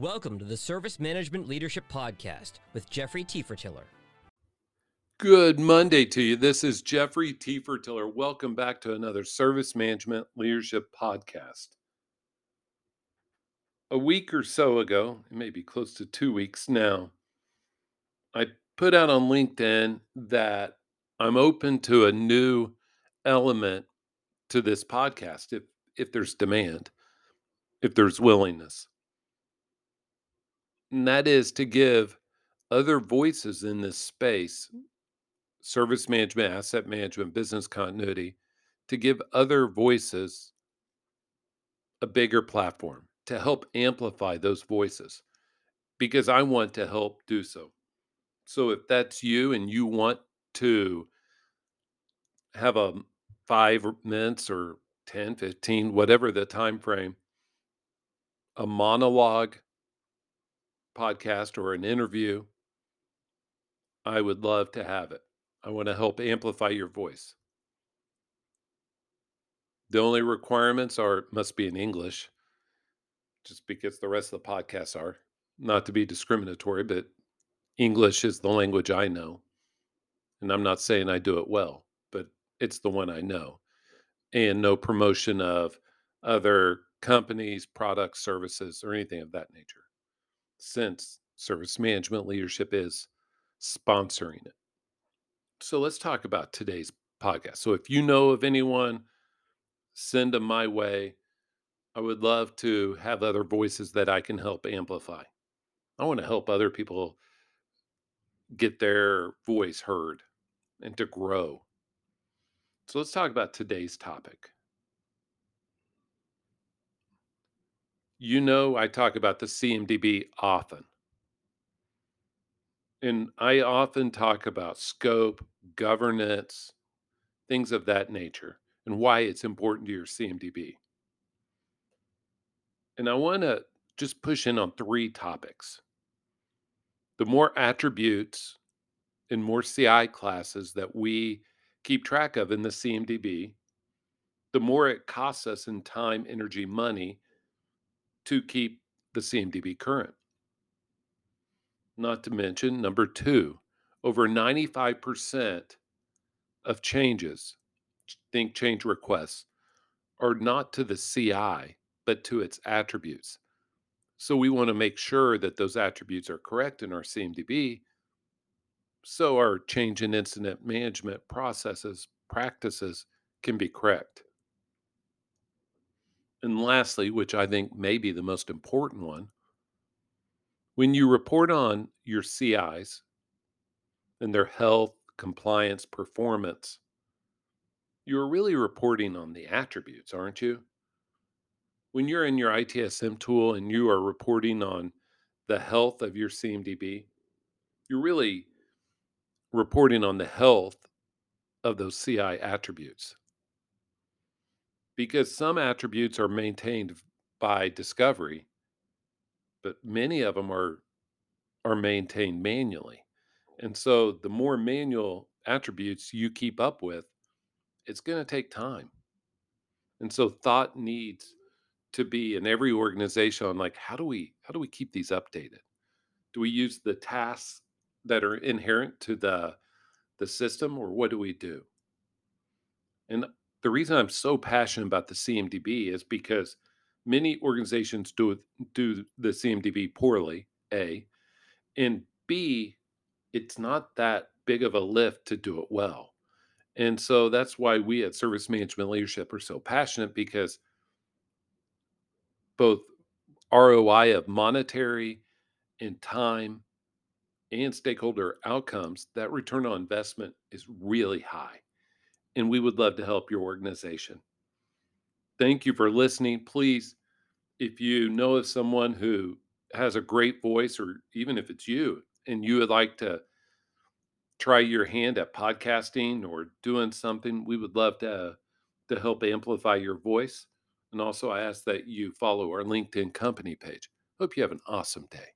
Welcome to the Service Management Leadership Podcast with Jeffrey Tiefertiller. Good Monday to you. This is Jeffrey Tiefertiller. Welcome back to another Service Management Leadership Podcast. A week or so ago, maybe close to two weeks now, I put out on LinkedIn that I'm open to a new element to this podcast if if there's demand, if there's willingness and that is to give other voices in this space service management, asset management, business continuity to give other voices a bigger platform to help amplify those voices because I want to help do so. So if that's you and you want to have a 5 minutes or 10, 15, whatever the time frame, a monologue podcast or an interview, I would love to have it. I want to help amplify your voice. The only requirements are must be in English, just because the rest of the podcasts are. Not to be discriminatory, but English is the language I know. And I'm not saying I do it well, but it's the one I know. And no promotion of other companies, products, services, or anything of that nature since service management leadership is sponsoring it. So let's talk about today's podcast. So if you know of anyone, send them my way. I would love to have other voices that I can help amplify. I want to help other people get their voice heard and to grow. So let's talk about today's topic. You know, I talk about the CMDB often. And I often talk about scope, governance, things of that nature, and why it's important to your CMDB. And I want to just push in on three topics. The more attributes and more CI classes that we keep track of in the CMDB, the more it costs us in time, energy, money to keep the CMDB current. Not to mention, number two, over 95% of changes, think change requests, are not to the CI, but to its attributes. So we want to make sure that those attributes are correct in our CMDB so our change in incident management processes, practices can be correct. And lastly, which I think may be the most important one, when you report on your CIs and their health, compliance, performance, you're really reporting on the attributes, aren't you? When you're in your ITSM tool and you are reporting on the health of your CMDB, you're really reporting on the health of those CI attributes because some attributes are maintained by discovery, but many of them are are maintained manually. And so the more manual attributes you keep up with, it's going to take time. And so thought needs to be in every organization on like how do we how do we keep these updated? Do we use the tasks that are inherent to the the system or what do we do? And the reason I'm so passionate about the CMDB is because many organizations do do the CMDB poorly. A, and B, it's not that big of a lift to do it well. And so that's why we at Service Management Leadership are so passionate because both ROI of monetary and time and stakeholder outcomes, that return on investment is really high and we would love to help your organization. Thank you for listening. Please, if you know of someone who has a great voice, or even if it's you and you would like to try your hand at podcasting or doing something, we would love to, to help amplify your voice. And also, I ask that you follow our LinkedIn company page. Hope you have an awesome day.